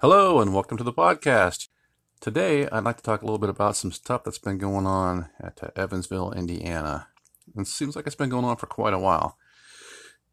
Hello, and welcome to the podcast. Today, I'd like to talk a little bit about some stuff that's been going on at uh, Evansville, Indiana. It seems like it's been going on for quite a while.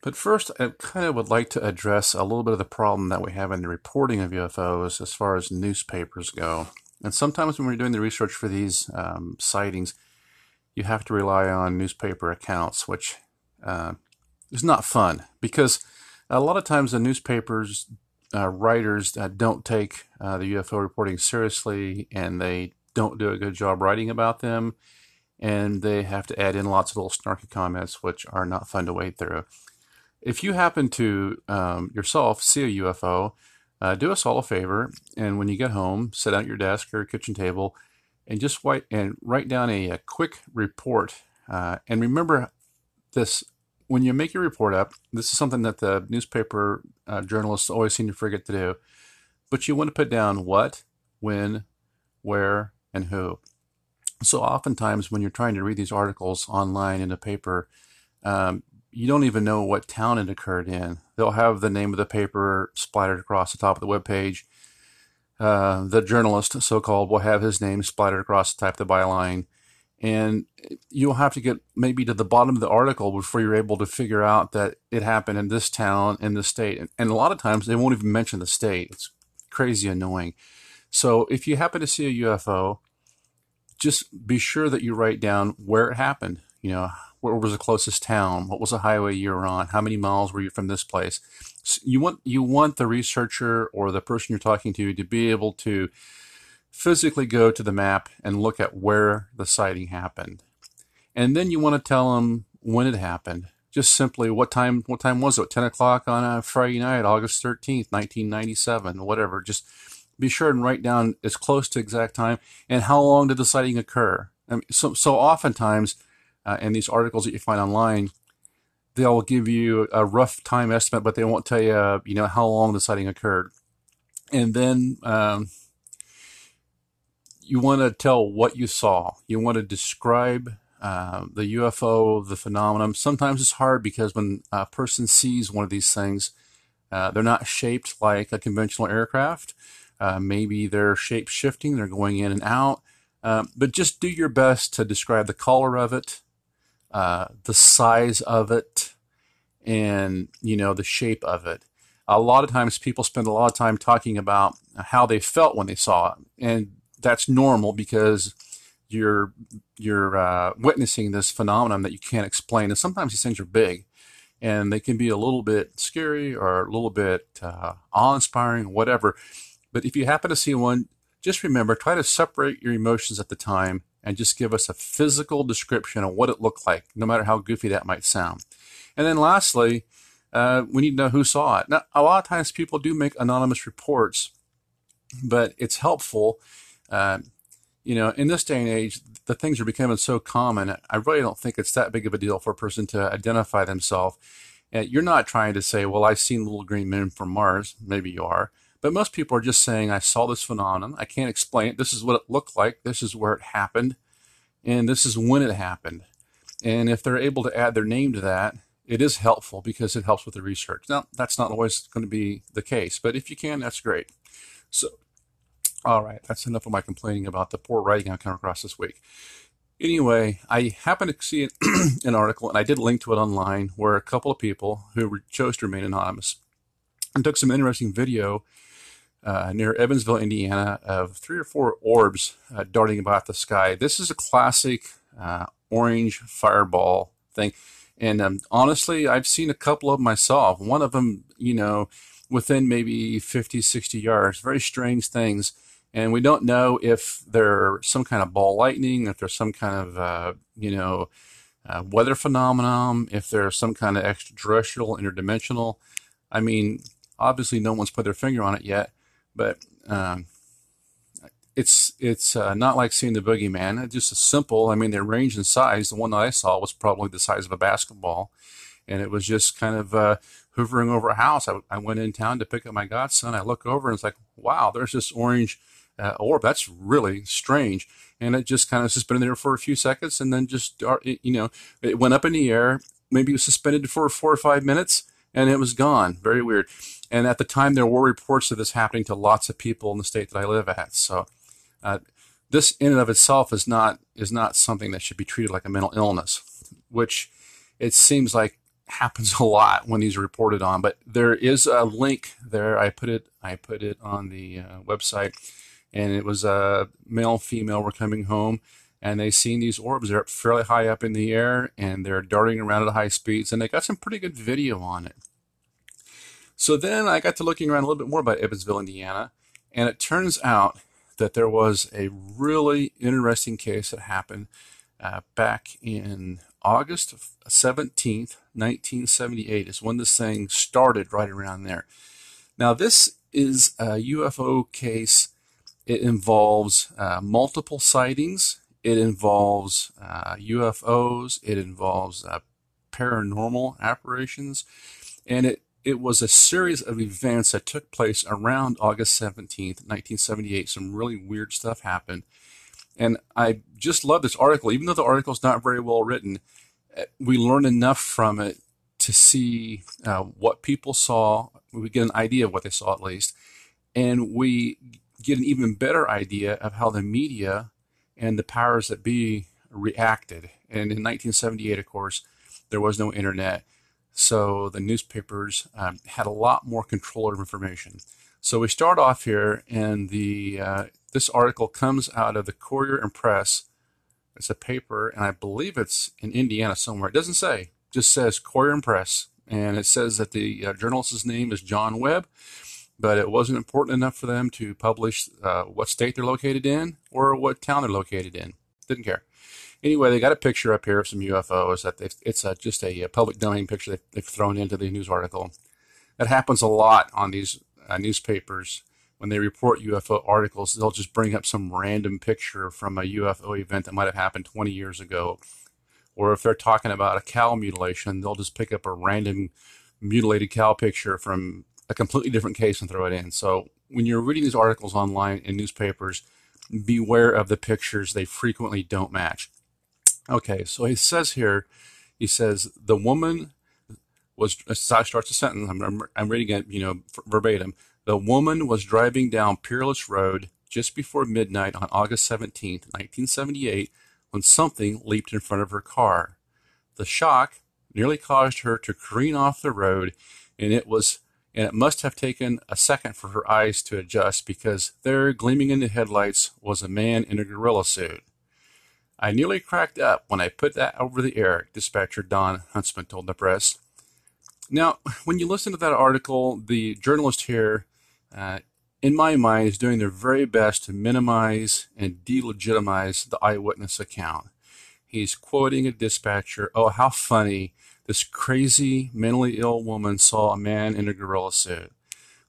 But first, I kind of would like to address a little bit of the problem that we have in the reporting of UFOs as far as newspapers go. And sometimes when we're doing the research for these um, sightings, you have to rely on newspaper accounts, which uh, is not fun because a lot of times the newspapers uh, writers that don't take uh, the UFO reporting seriously and they don't do a good job writing about them. And they have to add in lots of little snarky comments, which are not fun to wade through. If you happen to um, yourself see a UFO, uh, do us all a favor. And when you get home, sit at your desk or kitchen table and just write, and write down a, a quick report. Uh, and remember this when you make your report up, this is something that the newspaper uh, journalists always seem to forget to do, but you want to put down what, when, where, and who. So oftentimes when you're trying to read these articles online in a paper, um, you don't even know what town it occurred in. They'll have the name of the paper splattered across the top of the web page. Uh, the journalist, so-called, will have his name splattered across the top of the byline and you'll have to get maybe to the bottom of the article before you're able to figure out that it happened in this town in this state. And, a lot of times they won't even mention the state. It's crazy annoying. So if you happen to see a ufo just be sure that you write down where it happened. You know where was the closest town? What was the highway you were on? How many miles were you from this place? So you want you want the researcher or the person you're talking to to be able to physically go to the map and look at where the sighting happened. And then you want to tell them when it happened. Just simply what time what time was it? 10 o'clock on a Friday night, August 13th, 1997, whatever. Just be sure and write down as close to exact time and how long did the sighting occur. I mean, so, so oftentimes uh, in these articles that you find online, they'll give you a rough time estimate, but they won't tell you, uh, you know, how long the sighting occurred. And then um, you want to tell what you saw. You want to describe uh, the UFO, the phenomenon. Sometimes it's hard because when a person sees one of these things, uh, they're not shaped like a conventional aircraft. Uh, maybe they're shape shifting, they're going in and out. Um, but just do your best to describe the color of it, uh, the size of it, and you know the shape of it. A lot of times, people spend a lot of time talking about how they felt when they saw it, and that's normal because you're you're uh, witnessing this phenomenon that you can't explain, and sometimes these things are big, and they can be a little bit scary or a little bit uh, awe-inspiring, whatever. But if you happen to see one, just remember try to separate your emotions at the time and just give us a physical description of what it looked like, no matter how goofy that might sound. And then lastly, uh, we need to know who saw it. Now, a lot of times people do make anonymous reports, but it's helpful uh, you know, in this day and age, the things are becoming so common. I really don't think it's that big of a deal for a person to identify themselves. You're not trying to say, well, I've seen little green men from Mars. Maybe you are. But most people are just saying, I saw this phenomenon. I can't explain it. This is what it looked like. This is where it happened. And this is when it happened. And if they're able to add their name to that, it is helpful because it helps with the research. Now, that's not always going to be the case, but if you can, that's great. So, all right, that's enough of my complaining about the poor writing I come across this week. Anyway, I happened to see an article, and I did link to it online, where a couple of people who chose to remain anonymous and took some interesting video uh, near Evansville, Indiana, of three or four orbs uh, darting about the sky. This is a classic uh, orange fireball thing. And um, honestly, I've seen a couple of them myself. One of them, you know, within maybe 50, 60 yards. Very strange things and we don't know if there's some kind of ball lightning, if there's some kind of uh, you know uh, weather phenomenon, if there's some kind of extraterrestrial, interdimensional. I mean, obviously, no one's put their finger on it yet, but um, it's it's uh, not like seeing the boogeyman. It's just a simple. I mean, they range in size. The one that I saw was probably the size of a basketball, and it was just kind of uh, hovering over a house. I, I, went in town to pick up my godson. I look over and it's like, wow, there's this orange uh, orb. That's really strange. And it just kind of suspended there for a few seconds and then just, uh, you know, it went up in the air. Maybe it was suspended for four or five minutes and it was gone. Very weird. And at the time, there were reports of this happening to lots of people in the state that I live at. So, uh, this in and of itself is not is not something that should be treated like a mental illness, which it seems like happens a lot when these are reported on. But there is a link there. I put it I put it on the uh, website, and it was a male female were coming home, and they seen these orbs. They're fairly high up in the air, and they're darting around at high speeds, and they got some pretty good video on it. So then I got to looking around a little bit more about Evansville, Indiana, and it turns out that there was a really interesting case that happened uh, back in August 17th, 1978 is when this thing started right around there. Now, this is a UFO case. It involves uh, multiple sightings. It involves uh, UFOs. It involves uh, paranormal apparitions. And it, it was a series of events that took place around August 17th, 1978. Some really weird stuff happened. And I just love this article, even though the article is not very well written. Uh, we learn enough from it to see uh, what people saw. We get an idea of what they saw at least, and we get an even better idea of how the media and the powers that be reacted. And in 1978, of course, there was no internet, so the newspapers um, had a lot more control of information. So we start off here, and the uh, this article comes out of the Courier and Press. It's a paper, and I believe it's in Indiana somewhere. It doesn't say, just says Courier and Press. And it says that the uh, journalist's name is John Webb, but it wasn't important enough for them to publish uh, what state they're located in or what town they're located in. Didn't care. Anyway, they got a picture up here of some UFOs. That it's just a, a, public domain picture they've, they've, thrown into the news article. That happens a lot on these uh, newspapers when they report UFO articles, they'll just bring up some random picture from a UFO event that might have happened 20 years ago. Or if they're talking about a cow mutilation, they'll just pick up a random mutilated cow picture from a completely different case and throw it in. So when you're reading these articles online in newspapers, beware of the pictures. They frequently don't match. Okay, so he says here, he says, the woman was, uh, starts a sentence, I'm, I'm, I'm reading it, you know, verbatim. The woman was driving down Peerless Road just before midnight on August 17, 1978, when something leaped in front of her car. The shock nearly caused her to careen off the road, and it was and it must have taken a second for her eyes to adjust because there, gleaming in the headlights, was a man in a gorilla suit. I nearly cracked up when I put that over the air, dispatcher Don Huntsman told the press. Now, when you listen to that article, the journalist here uh, in my mind, is doing their very best to minimize and delegitimize the eyewitness account. He's quoting a dispatcher, oh, how funny. This crazy, mentally ill woman saw a man in a gorilla suit.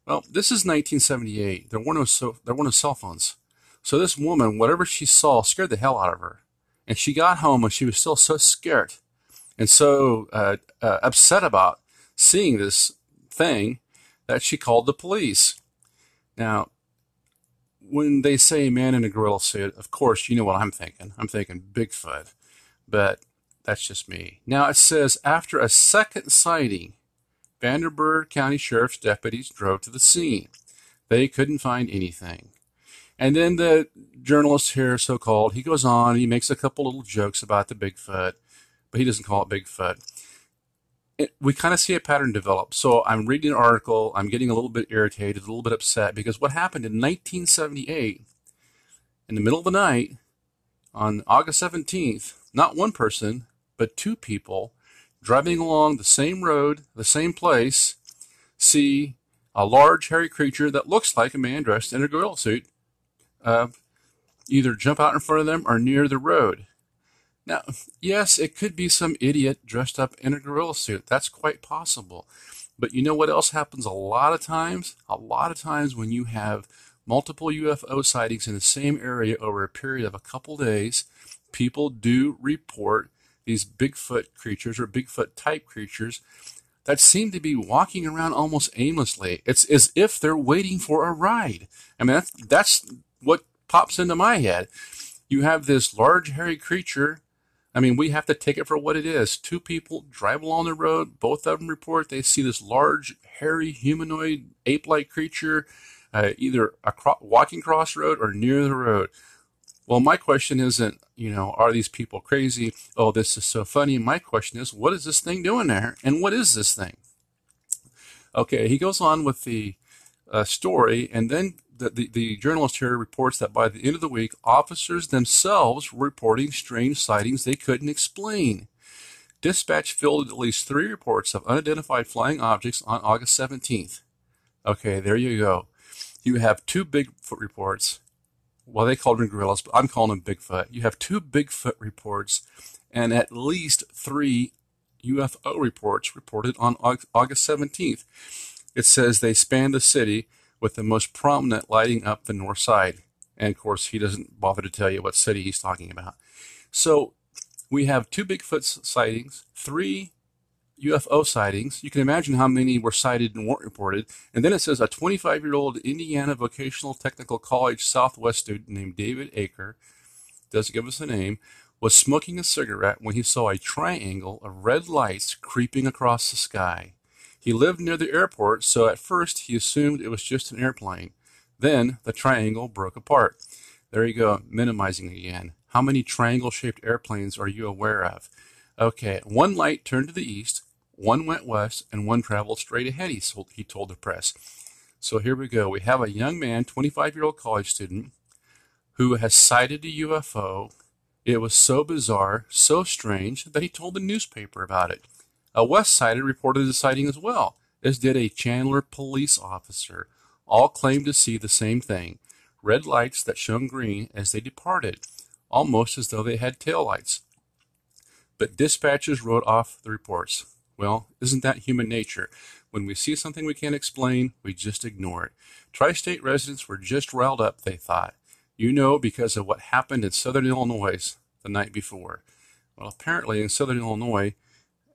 Well, this is 1978. There were no, so, there were no cell phones. So this woman, whatever she saw, scared the hell out of her. And she got home and she was still so scared and so uh, uh, upset about seeing this thing that she called the police. Now, when they say man in a gorilla suit, of course, you know what I'm thinking. I'm thinking Bigfoot, but that's just me. Now, it says after a second sighting, Vanderburgh County Sheriff's deputies drove to the scene. They couldn't find anything. And then the journalist here, so called, he goes on, he makes a couple little jokes about the Bigfoot, but he doesn't call it Bigfoot it, we kind of see a pattern develop. So I'm reading an article, I'm getting a little bit irritated, a little bit upset because what happened in 1978, in the middle of the night, on August 17th, not one person, but two people driving along the same road, the same place, see a large hairy creature that looks like a man dressed in a gorilla suit uh, either jump out in front of them or near the road. Now, yes, it could be some idiot dressed up in a gorilla suit. That's quite possible. But you know what else happens a lot of times? A lot of times when you have multiple UFO sightings in the same area over a period of a couple days, people do report these Bigfoot creatures or Bigfoot type creatures that seem to be walking around almost aimlessly. It's as if they're waiting for a ride. I mean, that's, that's what pops into my head. You have this large, hairy creature I mean, we have to take it for what it is. Two people drive along the road. Both of them report they see this large, hairy, humanoid, ape-like creature, uh, either across, walking across the road or near the road. Well, my question isn't, you know, are these people crazy? Oh, this is so funny. My question is, what is this thing doing there? And what is this thing? Okay, he goes on with the uh, story, and then the, the, the, journalist here reports that by the end of the week, officers themselves were reporting strange sightings they couldn't explain. Dispatch fielded at least three reports of unidentified flying objects on August 17th. Okay, there you go. You have two Bigfoot reports well, they called them gorillas, but I'm calling them Bigfoot. You have two Bigfoot reports and at least three UFO reports reported on August 17th. It says they span the city with the most prominent lighting up the north side. And of course, he doesn't bother to tell you what city he's talking about. So we have two Bigfoot sightings, three UFO sightings. You can imagine how many were sighted and weren't reported. And then it says a 25 year old Indiana Vocational Technical College Southwest student named David Aker, doesn't give us a name, was smoking a cigarette when he saw a triangle of red lights creeping across the sky. He lived near the airport, so at first he assumed it was just an airplane. Then the triangle broke apart. There you go, minimizing again. How many triangle shaped airplanes are you aware of? Okay, one light turned to the east, one went west and one traveled straight ahead, he, told the press. So here we go. We have a young man, 25 year old college student, who has sighted a UFO. It was so bizarre, so strange, that he told the newspaper about it. A West Sider reported the sighting as well, as did a Chandler police officer. All claimed to see the same thing red lights that shone green as they departed, almost as though they had taillights. But dispatchers wrote off the reports. Well, isn't that human nature? When we see something we can't explain, we just ignore it. Tri state residents were just riled up, they thought. You know, because of what happened in southern Illinois the night before. Well, apparently in southern Illinois,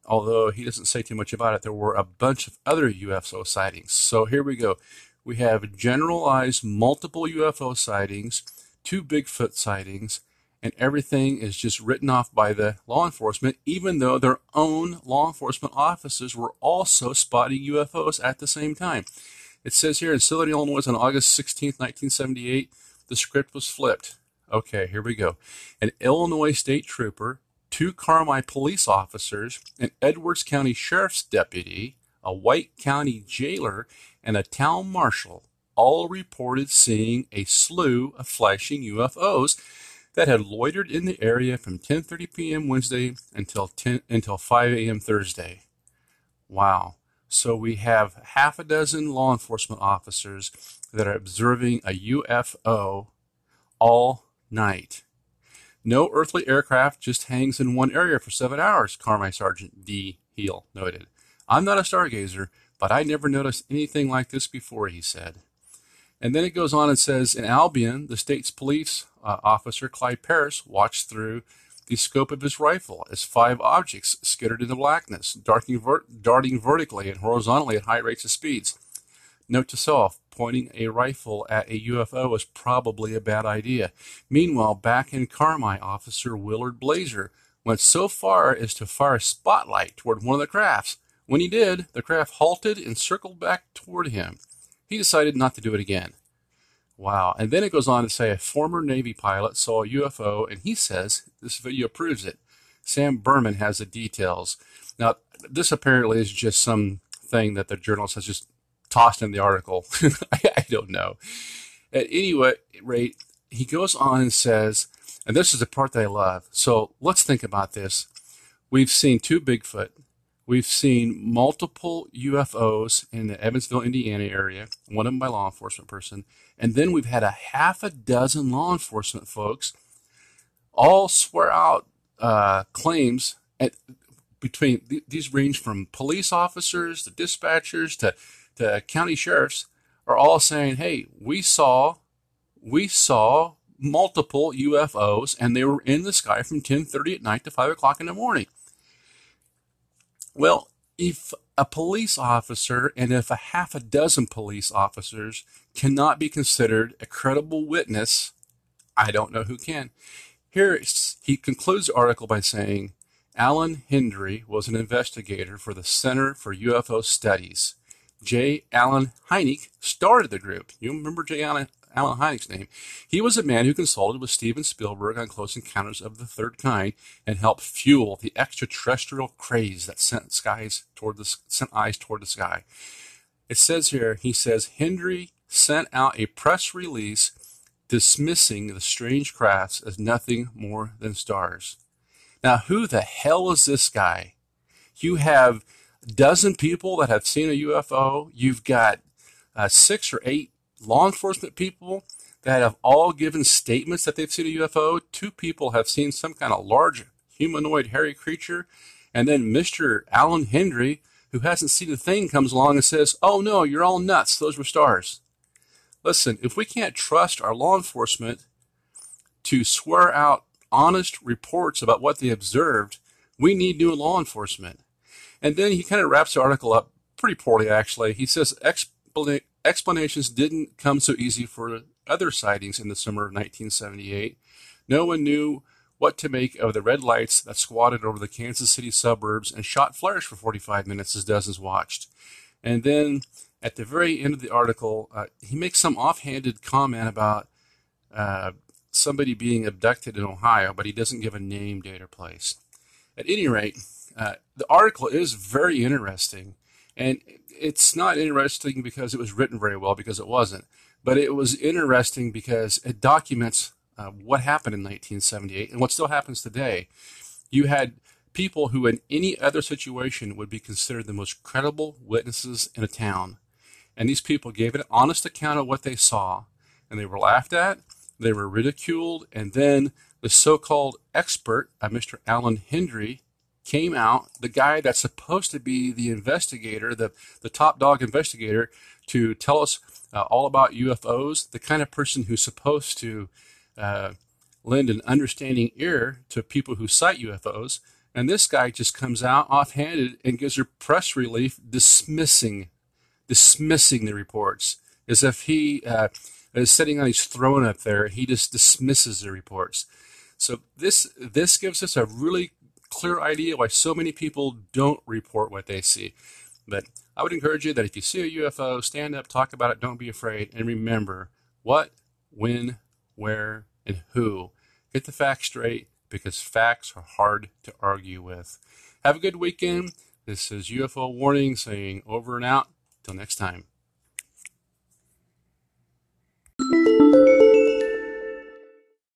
although he doesn't say too much about it, there were a bunch of other UFO sightings. So here we go. We have generalized multiple UFO sightings, two Bigfoot sightings, and everything is just written off by the law enforcement, even though their own law enforcement officers were also spotting UFOs at the same time. It says here in Southern Illinois on August 16, 1978, the script was flipped. Okay, here we go. An Illinois state trooper, two Carmi police officers, an Edwards County sheriff's deputy, a White County jailer, and a town marshal all reported seeing a slew of flashing UFOs that had loitered in the area from 10:30 p.m. Wednesday until 10 until 5 a.m. Thursday. Wow. So we have half a dozen law enforcement officers that are observing a UFO all night. No earthly aircraft just hangs in one area for seven hours, Carmi Sergeant D. Heel noted. I'm not a stargazer, but I never noticed anything like this before, he said. And then it goes on and says in Albion, the state's police uh, officer, Clyde Paris, watched through the scope of his rifle as five objects skittered in the blackness, darting, ver- darting vertically and horizontally at high rates of speeds. Note to self, pointing a rifle at a UFO is probably a bad idea. Meanwhile, back in Carmi, Officer Willard Blazer went so far as to fire a spotlight toward one of the crafts. When he did, the craft halted and circled back toward him. He decided not to do it again. Wow. And then it goes on to say a former Navy pilot saw a UFO, and he says this video proves it. Sam Berman has the details. Now, this apparently is just some thing that the journalist has just tossed in the article. I, don't know. At any rate, he goes on and says, and this is the part that I love. So let's think about this. We've seen two Bigfoot. We've seen multiple UFOs in the Evansville, Indiana area, one of them by law enforcement person. And then we've had a half a dozen law enforcement folks all swear out uh, claims at, between th- these range from police officers to dispatchers to, to county sheriffs are all saying, hey, we saw, we saw multiple UFOs and they were in the sky from 1030 at night to 5 o'clock in the morning. Well, if a police officer and if a half a dozen police officers cannot be considered a credible witness, I don't know who can. Here he concludes the article by saying Allan Hendry was an investigator for the Center for UFO Studies. J. Allen Hynek started the group. You remember J. Allen, Allen Hynek's name? He was a man who consulted with Steven Spielberg on Close Encounters of the Third Kind and helped fuel the extraterrestrial craze that sent skies toward the sent eyes toward the sky. It says here, he says Hendry sent out a press release dismissing the strange crafts as nothing more than stars. Now, who the hell is this guy? You have a dozen people that have seen a UFO. You've got uh, six or eight law enforcement people that have all given statements that they've seen a UFO. Two people have seen some kind of large humanoid hairy creature. And then Mr. Allan Hendry, who hasn't seen a thing, comes along and says, Oh no, you're all nuts. Those were stars. Listen, if we can't trust our law enforcement to swear out honest reports about what they observed, we need new law enforcement. And then he kind of wraps the article up pretty poorly, actually. He says explanations didn't come so easy for other sightings in the summer of 1978. No one knew what to make of the red lights that squatted over the Kansas City suburbs and shot flares for 45 minutes as dozens watched. And then at the very end of the article, uh, he makes some offhanded comment about uh, somebody being abducted in Ohio, but he doesn't give a name, date, or place. At any rate, uh, the article is very interesting, and it's not interesting because it was written very well, because it wasn't, but it was interesting because it documents uh, what happened in 1978 and what still happens today. You had people who, in any other situation, would be considered the most credible witnesses in a town. And these people gave an honest account of what they saw, and they were laughed at, they were ridiculed, and then the so-called expert, uh, Mr. Allan Hendry, came out, the guy that's supposed to be the investigator, the, the top dog investigator, to tell us uh, all about UFOs, the kind of person who's supposed to uh, lend an understanding ear to people who cite UFOs. And this guy just comes out offhanded and gives a press release dismissing, dismissing the reports as if he uh, is sitting on his throne up there. He just dismisses the reports. So this this gives us a really clear idea why so many people don't report what they see. But I would encourage you that if you see a UFO, stand up, talk about it, don't be afraid, and remember what, when, where, and who. Get the facts straight because facts are hard to argue with. Have a good weekend. This is UFO Warning saying over and out. Till next time.